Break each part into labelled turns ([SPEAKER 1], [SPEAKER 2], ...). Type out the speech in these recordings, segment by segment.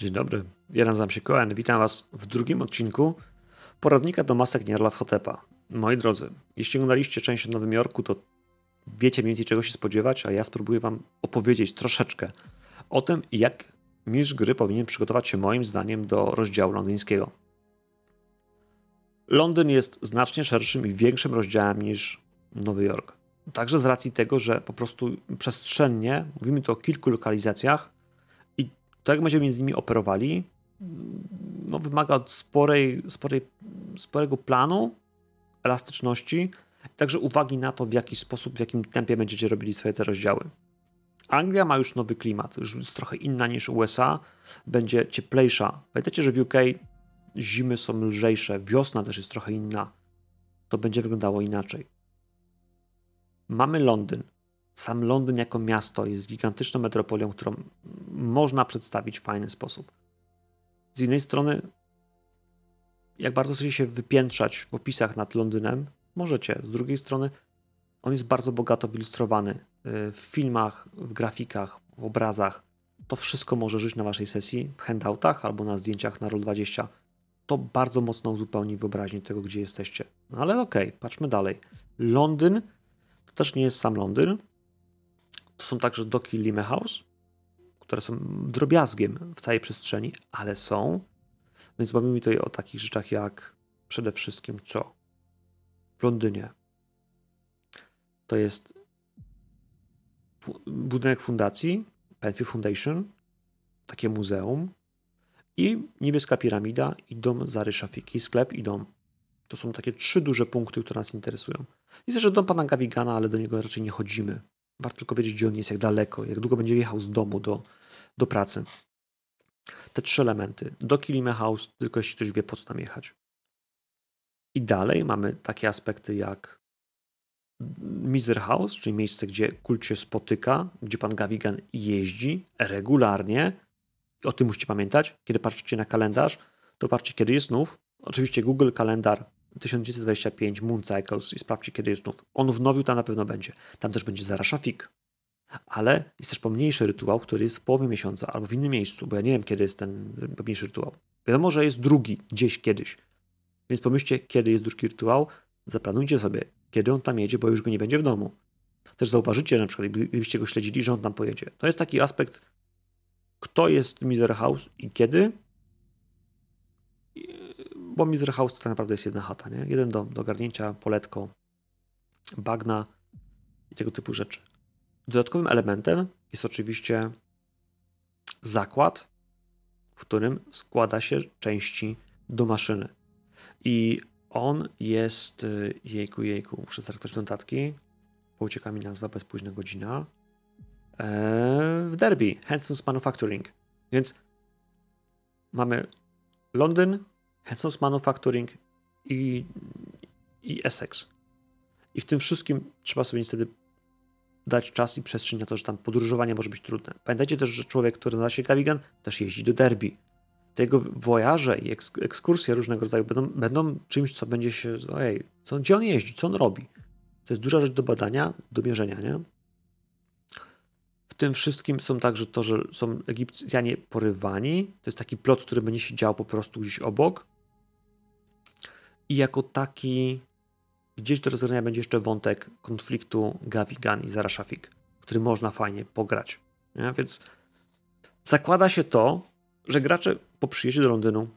[SPEAKER 1] Dzień dobry, ja nazywam się Koen. Witam Was w drugim odcinku poradnika do masek Nierlat Hotepa. Moi drodzy, jeśli oglądaliście część o Nowym Jorku, to wiecie mniej więcej czego się spodziewać, a ja spróbuję Wam opowiedzieć troszeczkę o tym, jak mistrz gry powinien przygotować się moim zdaniem do rozdziału londyńskiego. Londyn jest znacznie szerszym i większym rozdziałem niż Nowy Jork. Także z racji tego, że po prostu przestrzennie, mówimy tu o kilku lokalizacjach to, jak będziemy z nimi operowali, no, wymaga sporej, sporej, sporego planu, elastyczności, także uwagi na to, w jaki sposób, w jakim tempie będziecie robili swoje te rozdziały. Anglia ma już nowy klimat, już jest trochę inna niż USA, będzie cieplejsza. Pamiętajcie, że w UK zimy są lżejsze, wiosna też jest trochę inna. To będzie wyglądało inaczej. Mamy Londyn. Sam Londyn jako miasto jest gigantyczną metropolią, którą można przedstawić w fajny sposób. Z jednej strony, jak bardzo chcecie się wypiętrzać w opisach nad Londynem, możecie. Z drugiej strony, on jest bardzo bogato ilustrowany y, w filmach, w grafikach, w obrazach. To wszystko może żyć na waszej sesji, w handoutach albo na zdjęciach na Roll20. To bardzo mocno uzupełni wyobraźnię tego, gdzie jesteście. No ale okej, okay, patrzmy dalej. Londyn to też nie jest sam Londyn. To są także doki Limehouse, które są drobiazgiem w całej przestrzeni, ale są. Więc mówimy tutaj o takich rzeczach jak przede wszystkim co? W Londynie to jest budynek fundacji, Penfield Foundation, takie muzeum i niebieska piramida i dom Zary Szafiki, sklep i dom. To są takie trzy duże punkty, które nas interesują. Jest jeszcze dom pana Gawigana, ale do niego raczej nie chodzimy. Warto tylko wiedzieć, gdzie on jest, jak daleko, jak długo będzie jechał z domu do, do pracy. Te trzy elementy. Do Kilime House, tylko jeśli ktoś wie, po co tam jechać. I dalej mamy takie aspekty jak Miser House, czyli miejsce, gdzie kult się spotyka, gdzie pan Gavigan jeździ regularnie. O tym musicie pamiętać. Kiedy patrzycie na kalendarz, to patrzcie, kiedy jest nów. Oczywiście Google Kalendar 1925 Moon Cycles i sprawdźcie, kiedy jest nów. On wnowił, tam na pewno będzie. Tam też będzie Zara Shafik. Ale jest też pomniejszy rytuał, który jest w połowie miesiąca albo w innym miejscu, bo ja nie wiem, kiedy jest ten pomniejszy rytuał. Wiadomo, że jest drugi gdzieś kiedyś. Więc pomyślcie, kiedy jest drugi rytuał, zaplanujcie sobie, kiedy on tam jedzie, bo już go nie będzie w domu. Też zauważycie na przykład, gdybyście go śledzili, że on tam pojedzie. To jest taki aspekt, kto jest w Miser House i kiedy, bo Miser House to tak naprawdę jest jedna chata, nie? Jeden dom do ogarnięcia, poletko, bagna i tego typu rzeczy. Dodatkowym elementem jest oczywiście zakład, w którym składa się części do maszyny. I on jest, y, jejku, jejku, muszę zarektować notatki, bo ucieka mi nazwa, bezpóźna godzina, eee, w Derby, Henson's Manufacturing. Więc mamy Londyn, Henson's Manufacturing i, i Essex. I w tym wszystkim trzeba sobie niestety dać czas i przestrzeń na to, że tam podróżowanie może być trudne. Pamiętajcie też, że człowiek, który nazywa się Gavigan, też jeździ do Derby. Te jego wojaże i ekskursje różnego rodzaju będą, będą czymś, co będzie się, ojej, co, gdzie on jeździ, co on robi. To jest duża rzecz do badania, do mierzenia, nie? W tym wszystkim są także to, że są Egipcjanie porywani. To jest taki plot, który będzie się działo po prostu gdzieś obok. I jako taki gdzieś do rozegrania będzie jeszcze wątek konfliktu Gavigan i Zarashafik, który można fajnie pograć. Nie? Więc zakłada się to, że gracze po przyjeździe do Londynu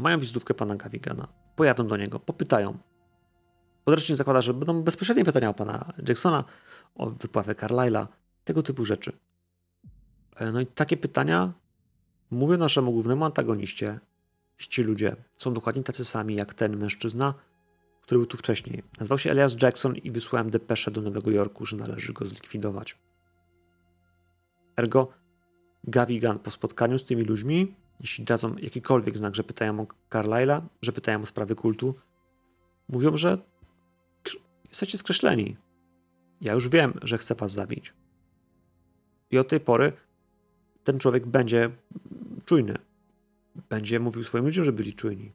[SPEAKER 1] mają wizytówkę pana Gavigana, pojadą do niego, popytają. Podręcznik zakłada, że będą bezpośrednie pytania o pana Jacksona, o wypławę Carlyla, tego typu rzeczy. E, no i takie pytania mówią naszemu głównemu antagoniście, ci ludzie są dokładnie tacy sami jak ten mężczyzna, który był tu wcześniej. Nazywał się Elias Jackson i wysłałem depeszę do Nowego Jorku, że należy go zlikwidować. Ergo, Gavigan po spotkaniu z tymi ludźmi, jeśli dadzą jakikolwiek znak, że pytają o Carlyla, że pytają o sprawy kultu, mówią, że jesteście skreśleni. Ja już wiem, że chcę was zabić. I od tej pory ten człowiek będzie czujny. Będzie mówił swoim ludziom, że byli czujni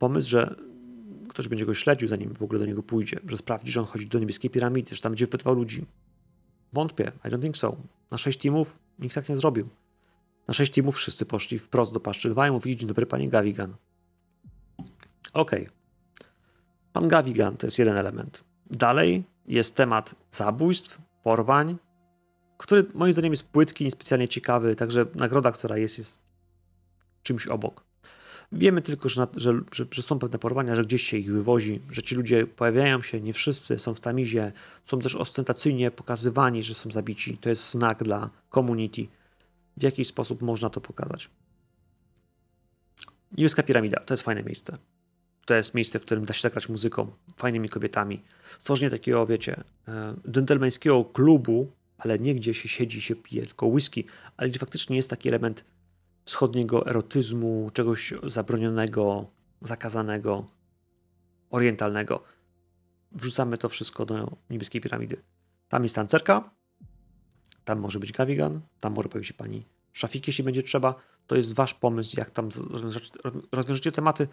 [SPEAKER 1] pomysł, że ktoś będzie go śledził, zanim w ogóle do niego pójdzie, że sprawdzi, że on chodzi do niebieskiej piramidy, że tam będzie wypytywał ludzi. Wątpię, I don't think so. Na sześć teamów nikt tak nie zrobił. Na sześć teamów wszyscy poszli wprost do paszczy 2 i mówili, dzień dobry panie Gavigan. Okej. Okay. Pan Gavigan to jest jeden element. Dalej jest temat zabójstw, porwań, który moim zdaniem jest płytki, niespecjalnie ciekawy, także nagroda, która jest, jest czymś obok. Wiemy tylko, że, że, że, że, są pewne porwania, że gdzieś się ich wywozi, że ci ludzie pojawiają się, nie wszyscy są w tamizie, są też ostentacyjnie pokazywani, że są zabici. To jest znak dla community. W jakiś sposób można to pokazać. Niebieska piramida to jest fajne miejsce. To jest miejsce, w którym da się zagrać muzyką, fajnymi kobietami. Stworzenie takiego, wiecie, e, dżentelmeńskiego klubu, ale nie gdzie się siedzi, się pije, tylko whisky, ale gdzie faktycznie jest taki element wschodniego erotyzmu, czegoś zabronionego, zakazanego, orientalnego. Wrzucamy to wszystko do niebieskiej piramidy. Tam jest tancerka, tam może być Gavigan, tam może pojawić się pani Szafik, jeśli będzie trzeba. To jest wasz pomysł, jak tam rozwiążecie tematy.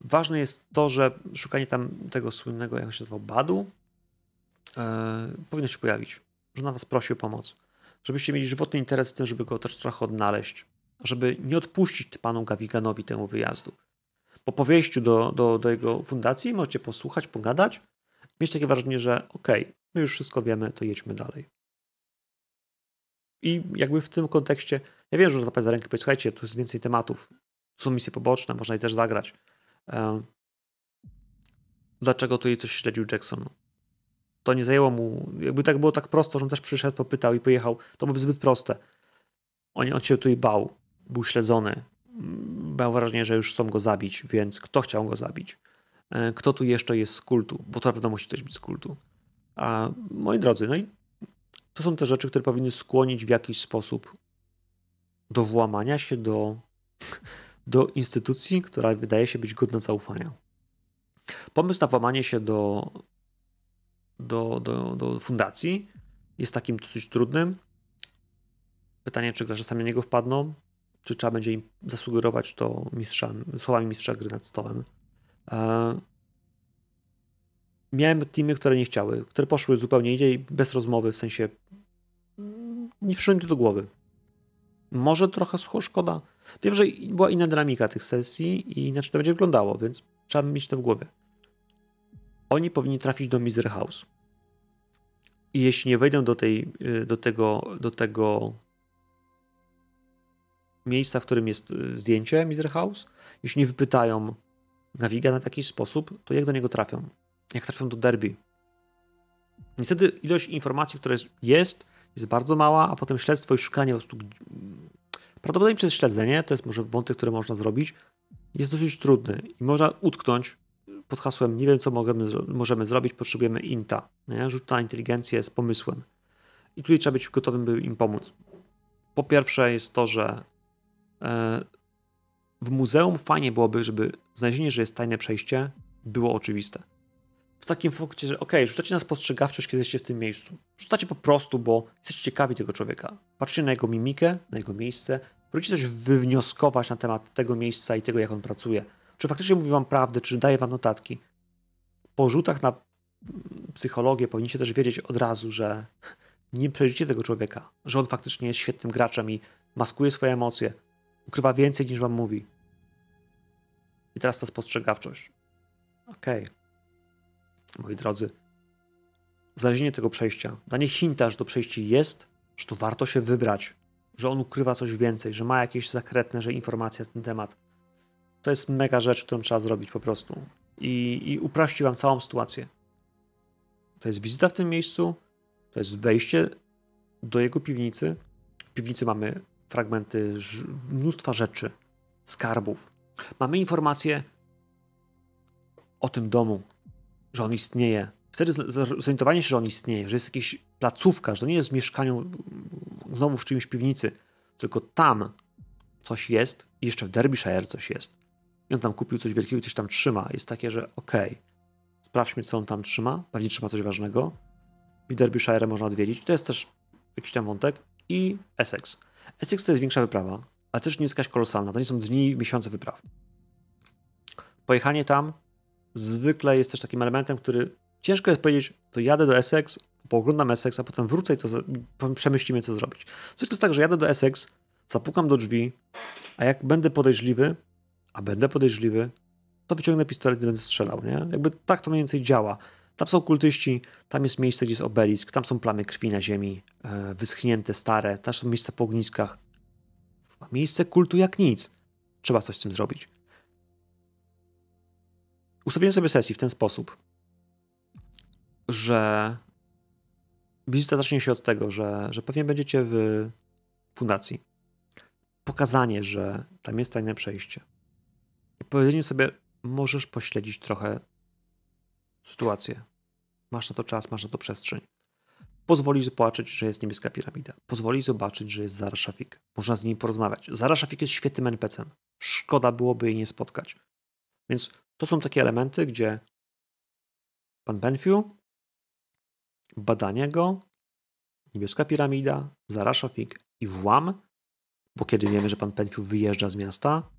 [SPEAKER 1] Ważne jest to, że szukanie tam tego słynnego, jak się nazywał, Badu, e, powinno się pojawić. Że na was prosi o pomoc. Żebyście mieli żywotny interes w tym, żeby go też trochę odnaleźć żeby nie odpuścić panu Gawiganowi temu wyjazdu. Po powieściu do, do, do jego fundacji możecie posłuchać, pogadać, mieć takie wrażenie, że okej, okay, my już wszystko wiemy, to jedźmy dalej. I jakby w tym kontekście, ja wiem, że zapać za rękę, słuchajcie, tu jest więcej tematów, są misje poboczne, można je też zagrać. Dlaczego tutaj coś śledził Jackson? To nie zajęło mu, jakby tak było tak prosto, że on też przyszedł, popytał i pojechał, to byłoby zbyt proste. On, on się tutaj bał był śledzony. Miał wrażenie, że już chcą go zabić, więc kto chciał go zabić? E, kto tu jeszcze jest z kultu? Bo to naprawdę musi ktoś być z kultu. A moi drodzy, no i to są te rzeczy, które powinny skłonić w jakiś sposób do włamania się do, do instytucji, która wydaje się być godna zaufania. Pomysł na włamanie się do, do, do, do fundacji jest takim dosyć trudnym. Pytanie, czy gracze sami na niego wpadną, czy trzeba będzie im zasugerować to mistrzami, słowami mistrza gry nad stołem. E, miałem teamy, które nie chciały, które poszły zupełnie indziej, bez rozmowy, w sensie nie przyszło do głowy. Może trochę szkoda. Wiem, że była inna dynamika tych sesji i inaczej to będzie wyglądało, więc trzeba mieć to w głowie. Oni powinni trafić do Misery House. I jeśli nie wejdą do, tej, y, do, tego, do tego miejsca, w którym jest y, zdjęcie Miser House, jeśli nie wypytają Naviga w jakiś sposób, to jak do niego trafią? Jak trafią do derby? Niestety ilość informacji, która jest, jest bardzo mała, a potem śledztwo i szukanie po prostu prawdopodobnie przez śledzenie, to jest może wątek, który można zrobić, jest dosyć trudny i można utknąć pod hasłem nie wiem, co możemy, możemy zrobić, potrzebujemy INTA. Nie? Rzut na inteligencję z pomysłem. I tutaj trzeba być gotowym, by im pomóc. Po pierwsze jest to, że E, w muzeum fajnie byłoby, żeby znalezienie, że jest tajne przejście, było oczywiste. W takim fakcie, że ok, rzucacie na spostrzegawczość, kiedy jesteście w tym miejscu. Rzucacie po prostu, bo jesteście ciekawi tego człowieka. Patrzycie na jego mimikę, na jego miejsce, próbujecie coś wywnioskować na temat tego miejsca i tego, jak on pracuje. Czy faktycznie mówi wam prawdę, czy daje wam notatki. Po rzutach na psychologię powinniście też wiedzieć od razu, że nie przejrzycie tego człowieka, że on faktycznie jest świetnym graczem i maskuje swoje emocje, ukrywa więcej niż wam mówi. I teraz ta spostrzegawczość. Okej. Okay. Moi drodzy, znalezienie tego przejścia, danie hinta, że to przejście jest, że tu warto się wybrać, że on ukrywa coś więcej, że ma jakieś zakretne, że informacje na ten temat. To jest mega rzecz, którą trzeba zrobić po prostu. I, i uprości wam całą sytuację. To jest wizyta w tym miejscu, to jest wejście do jego piwnicy. W piwnicy mamy fragmenty mnóstwa rzeczy, skarbów. Mamy informacje o tym domu, że on istnieje. Wtedy zorientowanie się, że on istnieje, że jest jakaś placówka, że to nie jest w mieszkaniu znowu w czyimś piwnicy, tylko tam coś jest i jeszcze w Derbyshire coś jest. I on tam kupił coś wielkiego coś tam trzyma. Jest takie, że okej, okay, sprawdźmy, co on tam trzyma. Pewnie trzyma coś ważnego. I Derbyshire można odwiedzić. To jest też jakiś tam wątek. I Essex. Essex to jest większa wyprawa, ale też nie jest jakaś kolosalna. To nie są dni, miesiące wypraw. Pojechanie tam zwykle jest też takim elementem, który ciężko jest powiedzieć, to jadę do Essex, pooglądam Essex, a potem wrócę i to przemyślimy, co zrobić. Zwykle jest tak, że jadę do Essex, zapukam do drzwi, a jak będę podejrzliwy, a będę podejrzliwy, to wyciągnę pistolet i będę strzelał, nie? Jakby tak to mniej więcej działa. Tam są kultyści, tam jest miejsce, gdzie jest obelisk, tam są plamy krwi na ziemi, e, wyschnięte, stare, tam są miejsca po ogniskach. Miejsce kultu jak nic. Trzeba coś z tym zrobić. Ustawiłem sobie sesji w ten sposób, że wizyta zacznie się od tego, że, że pewnie będziecie w fundacji. Pokazanie, że tam jest tajne przejście. Powiedzenie sobie, możesz pośledzić trochę sytuację. Masz na to czas, masz na to przestrzeń. Pozwoli zobaczyć, że jest niebieska piramida. Pozwoli zobaczyć, że jest Zara Shafik. Można z nim porozmawiać. Zara Shafik jest świetnym NPC-em. Szkoda byłoby jej nie spotkać. Więc to są takie elementy, gdzie pan Benfiu, badanie go, niebieska piramida, Zara Shafik i włam, bo kiedy wiemy, że pan Benfiu wyjeżdża z miasta,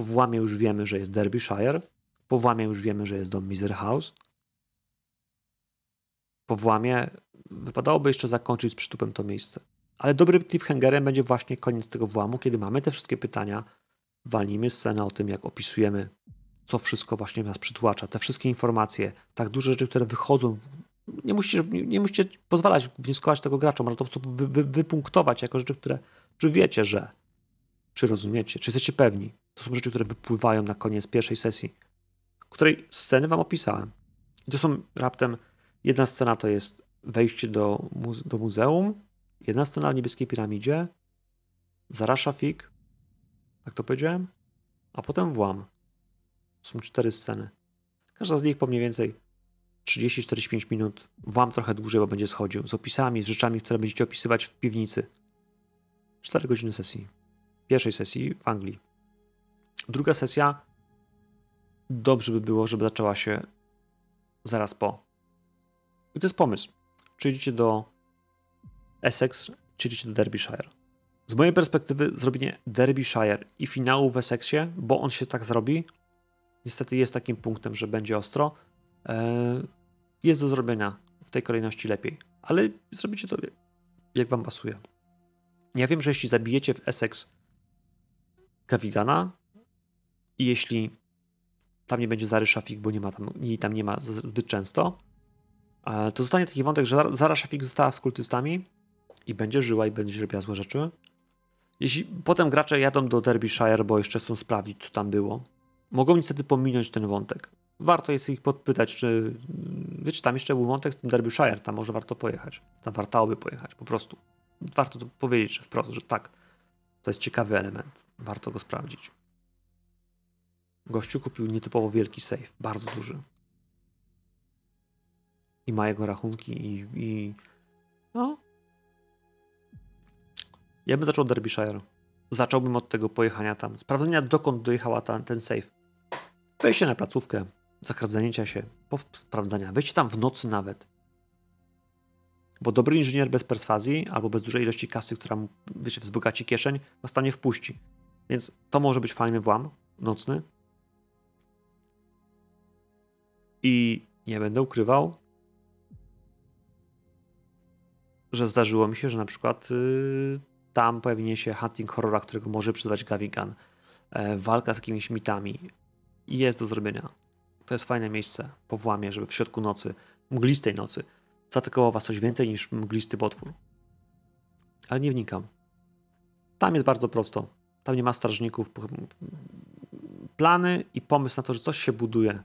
[SPEAKER 1] po włamie już wiemy, że jest Derbyshire, po włamie już wiemy, że jest dom Miser House, po włamie wypadałoby jeszcze zakończyć z przytupem to miejsce. Ale dobrym cliffhangerem będzie właśnie koniec tego włamu, kiedy mamy te wszystkie pytania, walnijmy scenę o tym, jak opisujemy, co wszystko właśnie nas przytłacza, te wszystkie informacje, tak duże rzeczy, które wychodzą. Nie musicie, nie, nie musicie pozwalać wnioskować tego graczom, ale to po prostu wy, wy, wypunktować jako rzeczy, które czy wiecie, że, czy rozumiecie, czy jesteście pewni. To są rzeczy, które wypływają na koniec pierwszej sesji, której sceny wam opisałem. I to są raptem, jedna scena to jest wejście do, muze do muzeum, jedna scena w niebieskiej piramidzie, Zarasza Fig, tak to powiedziałem, a potem włam. Są cztery sceny. Każda z nich po mniej więcej 30-45 minut. Włam trochę dłużej, bo będzie schodził. Z opisami, z rzeczami, które będziecie opisywać w piwnicy. 4 godziny sesji. Pierwszej sesji w Anglii. Druga sesja dobrze by było, żeby zaczęła się zaraz po. I to jest pomysł. Czy idziecie do Essex, czy idziecie do Derbyshire. Z mojej perspektywy zrobienie Derbyshire i finału w Essexie, bo on się tak zrobi, niestety jest takim punktem, że będzie ostro, e, jest do zrobienia w tej kolejności lepiej. Ale zrobicie to jak wam pasuje. Ja wiem, że jeśli zabijecie w Essex Gavigana i jeśli tam nie będzie Zary Szafik, bo nie ma tam, nie, tam nie ma zbyt często, e, to zostanie taki wątek, że Zara Szafik została z kultystami i będzie żyła i będzie robiła złe rzeczy. Jeśli potem gracze jadą do Derbyshire, bo jeszcze chcą sprawdzić, co tam było, mogą niestety pominąć ten wątek. Warto jest ich podpytać, czy wiecie, tam jeszcze był wątek z tym Derbyshire, tam może warto pojechać. Tam wartałoby pojechać, po prostu. Warto to powiedzieć wprost, że tak, to jest ciekawy element. Warto go sprawdzić. Gościu kupił nietypowo wielki safe, bardzo duży. I ma jego rachunki i, i no. Ja bym zaczął Derbyshire. Zacząłbym od tego pojechania tam. Sprawdzenia, dokąd dojechała ta, ten safe. Wejście na placówkę, zakradnięcia się, sprawdzania. Wejście tam w nocy nawet. Bo dobry inżynier bez perswazji albo bez dużej ilości kasy, która mu, wiecie, wzbogaci kieszeń, was tam nie wpuści. Więc to może być fajny włam nocny. I nie będę ukrywał, że zdarzyło mi się, że na przykład yy, tam pojawienie się hunting horrora, którego może przyzwać Gavigan, yy, walka z jakimiś mitami jest do zrobienia. To jest fajne miejsce po włamie, żeby w środku nocy, mglistej nocy, zaatakował was coś więcej niż mglisty potwór. Ale nie wnikam. Tam jest bardzo prosto. Tam nie ma strażników. Plany i pomysł na to, że coś się buduje.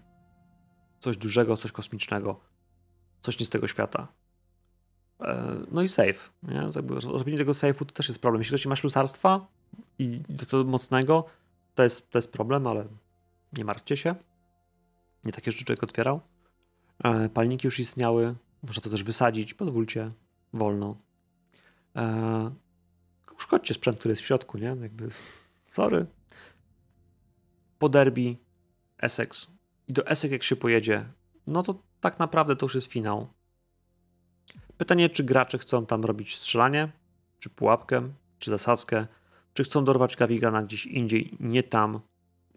[SPEAKER 1] Coś dużego, coś kosmicznego. Coś nie z tego świata. E, no i safe. Nie? Robienie tego safe'u to też jest problem. Jeśli ktoś ma ślusarstwa i do to mocnego, to jest, to jest problem, ale nie martwcie się. Nie takie rzeczy człowiek otwierał. E, palniki już istniały. Można to też wysadzić. Pozwólcie. Wolno. E, uszkodźcie sprzęt, który jest w środku, nie? Jakby, sorry. Po derby Essex. I do Essex jak się pojedzie, no to tak naprawdę to już jest finał. Pytanie, czy gracze chcą tam robić strzelanie, czy pułapkę, czy zasadzkę, czy chcą dorwać Gawigana gdzieś indziej, nie tam,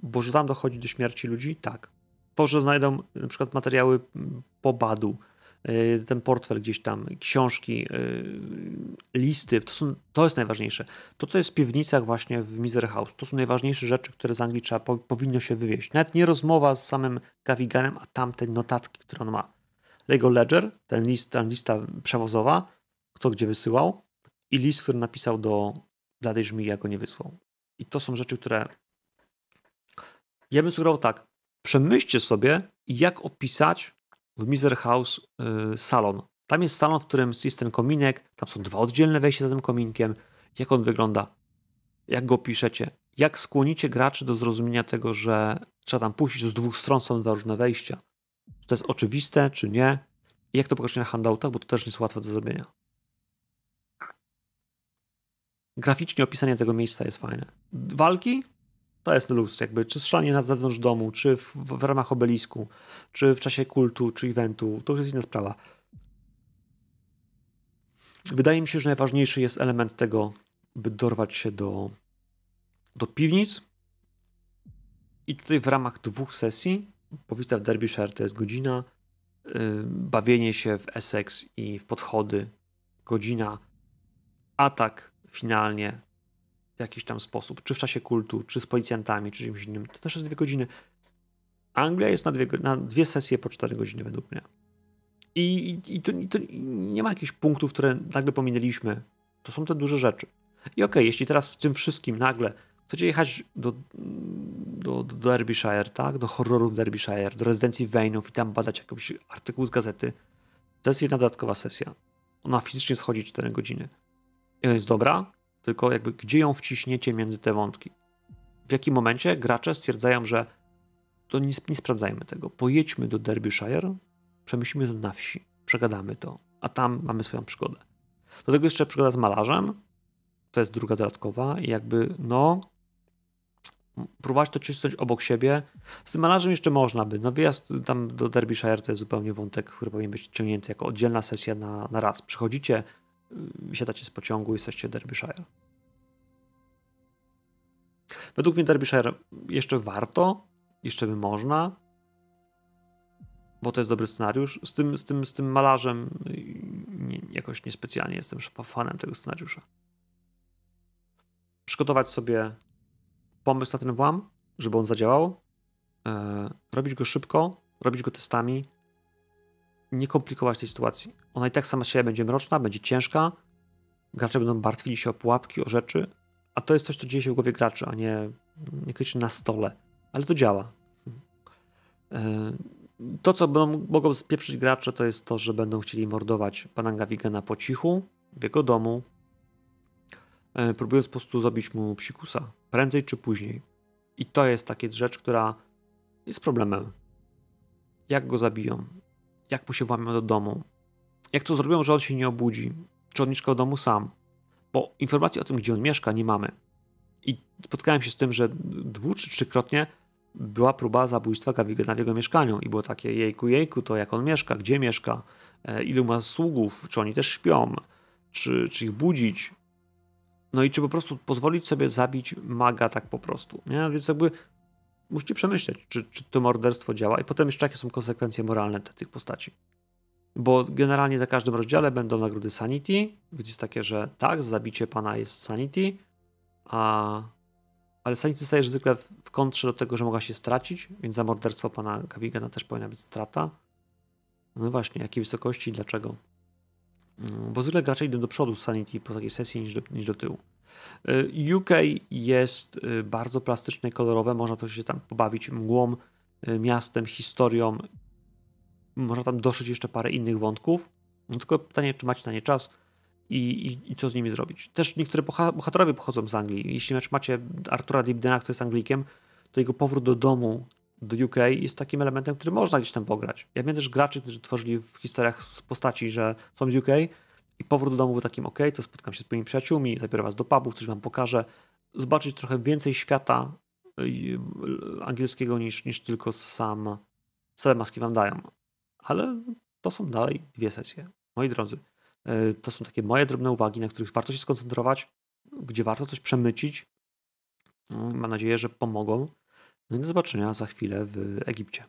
[SPEAKER 1] bo że tam dochodzi do śmierci ludzi? Tak. To, że znajdą na przykład materiały po badu, ten portfel gdzieś tam, książki, y, listy, to, są, to jest najważniejsze. To, co jest w piwnicach właśnie w Miser House, to są najważniejsze rzeczy, które z Anglii trzeba, powinno się wywieźć. Nawet nie rozmowa z samym Gaviganem, a tamte notatki, które on ma. Lego Ledger, ten list, ta lista przewozowa, kto gdzie wysyłał i list, który napisał do Bladej Żmii, jak go nie wysłał. I to są rzeczy, które ja bym sugerował tak, przemyślcie sobie, jak opisać w Miser House yy, salon. Tam jest salon, w którym jest ten kominek, tam są dwa oddzielne wejścia za tym kominkiem. Jak on wygląda? Jak go piszecie? Jak skłonicie graczy do zrozumienia tego, że trzeba tam że z dwóch stron są dwa różne wejścia? Czy to jest oczywiste, czy nie? I jak to pokażecie na handoutach, bo to też nie jest łatwe do zrobienia. Graficznie opisanie tego miejsca jest fajne. Walki to jest luz, jakby czy strzelanie na zewnątrz domu, czy w, w, ramach obelisku, czy w czasie kultu, czy eventu, to już jest inna sprawa. Wydaje mi się, że najważniejszy jest element tego, by dorwać się do, do piwnic. I tutaj w ramach dwóch sesji, bo w Derbyshire to jest godzina, yy, bawienie się w Essex i w podchody, godzina, atak finalnie w jakiś tam sposób, czy w czasie kultu, czy z policjantami, czy czymś innym. To też jest dwie godziny. Anglia jest na dwie, na dwie sesje po cztery godziny według mnie. I, i, to, i, to, nie ma jakichś punktów, które nagle pominęliśmy. To są te duże rzeczy. I okej, okay, jeśli teraz w tym wszystkim nagle chcecie jechać do, do, do Derbyshire, tak? do horroru Derbyshire, do rezydencji Wayne'ów i tam badać jakiś artykuł z gazety, to jest jedna dodatkowa sesja. Ona fizycznie schodzi 4 godziny. I ona jest dobra, tylko jakby gdzie ją wciśniecie między te wątki. W jakim momencie gracze stwierdzają, że to nie, nie sprawdzajmy tego. Pojedźmy do Derbyshire, przemyślimy to na wsi, przegadamy to, a tam mamy swoją przygodę. Do tego jeszcze przygoda z malarzem, to jest druga dodatkowa i jakby no próbować to cisnąć obok siebie. Z tym malarzem jeszcze można by. No wyjazd tam do Derbyshire to jest zupełnie wątek, który powinien być ciągnięty jako oddzielna sesja na, na raz. Przychodzicie, wysiadacie z pociągu i jesteście Derbyshire. Według mnie Derbyshire jeszcze warto, jeszcze by można, bo to jest dobry scenariusz. Z tym, z tym, z tym malarzem nie, jakoś niespecjalnie jestem fanem tego scenariusza. Przygotować sobie pomysł na ten włam, żeby on zadziałał, e, robić go szybko, robić go testami, nie komplikować tej sytuacji. Ona i tak sama z siebie będzie mroczna, będzie ciężka. Gracze będą martwili się o pułapki, o rzeczy, a to jest coś, co dzieje się w głowie graczy, a nie niekoniecznie na stole. Ale to działa. E, to, co będą, mogą spieprzyć gracze, to jest to, że będą chcieli mordować pana Gawigana po cichu, w jego domu, e, próbując po prostu zrobić mu psikusa, prędzej czy później. I to jest taka rzecz, która jest problemem. Jak go zabiją? jak mu się włamią do domu, jak to zrobią, że on się nie obudzi, czy on mieszka w domu sam, bo informacji o tym, gdzie on mieszka, nie mamy. I spotkałem się z tym, że dwu czy trzykrotnie była próba zabójstwa Gawigena w jego mieszkaniu i było takie jejku, jejku, to jak on mieszka, gdzie mieszka, e, ilu ma sługów, czy oni też śpią, czy, czy ich budzić. No i czy po prostu pozwolić sobie zabić maga tak po prostu. Nie? Więc jakby musicie przemyśleć, czy, czy to morderstwo działa i potem jeszcze jakie są konsekwencje moralne tych postaci. Bo generalnie za każdym rozdziale będą nagrody Sanity, gdzie jest takie, że tak, zabicie pana jest Sanity, a... ale Sanity zostaje zwykle w kontrze do tego, że mogła się stracić, więc za morderstwo pana Gavigana też powinna być strata. No właśnie, jakiej wysokości i dlaczego? Mm, bo zwykle gracze idą do przodu z Sanity po takiej sesji niż do, niż do tyłu. Y, UK jest y, bardzo plastyczne kolorowe, można to się tam pobawić mgłą, y, miastem, historią. Można tam doszyć jeszcze parę innych wątków. No tylko pytanie, czy macie na nie czas i, i, i co z nimi zrobić. Też niektóre bohaterowie pochodzą z Anglii. Jeśli macie Artura Dibdena, który jest Anglikiem, to jego powrót do domu, do UK jest takim elementem, który można gdzieś tam pograć. Ja wiem też graczy, którzy tworzyli w historiach z postaci, że są z UK, i powrót do domu był takim, ok, to spotkam się z moimi przyjaciółmi, zabiorę was do pubów, coś wam pokażę. Zobaczyć trochę więcej świata y, y, angielskiego niż, niż tylko sam, same maski wam dają. Ale to są dalej dwie sesje. Moi drodzy, y, to są takie moje drobne uwagi, na których warto się skoncentrować, gdzie warto coś przemycić. No, mam nadzieję, że pomogą. No i do zobaczenia za chwilę w Egipcie.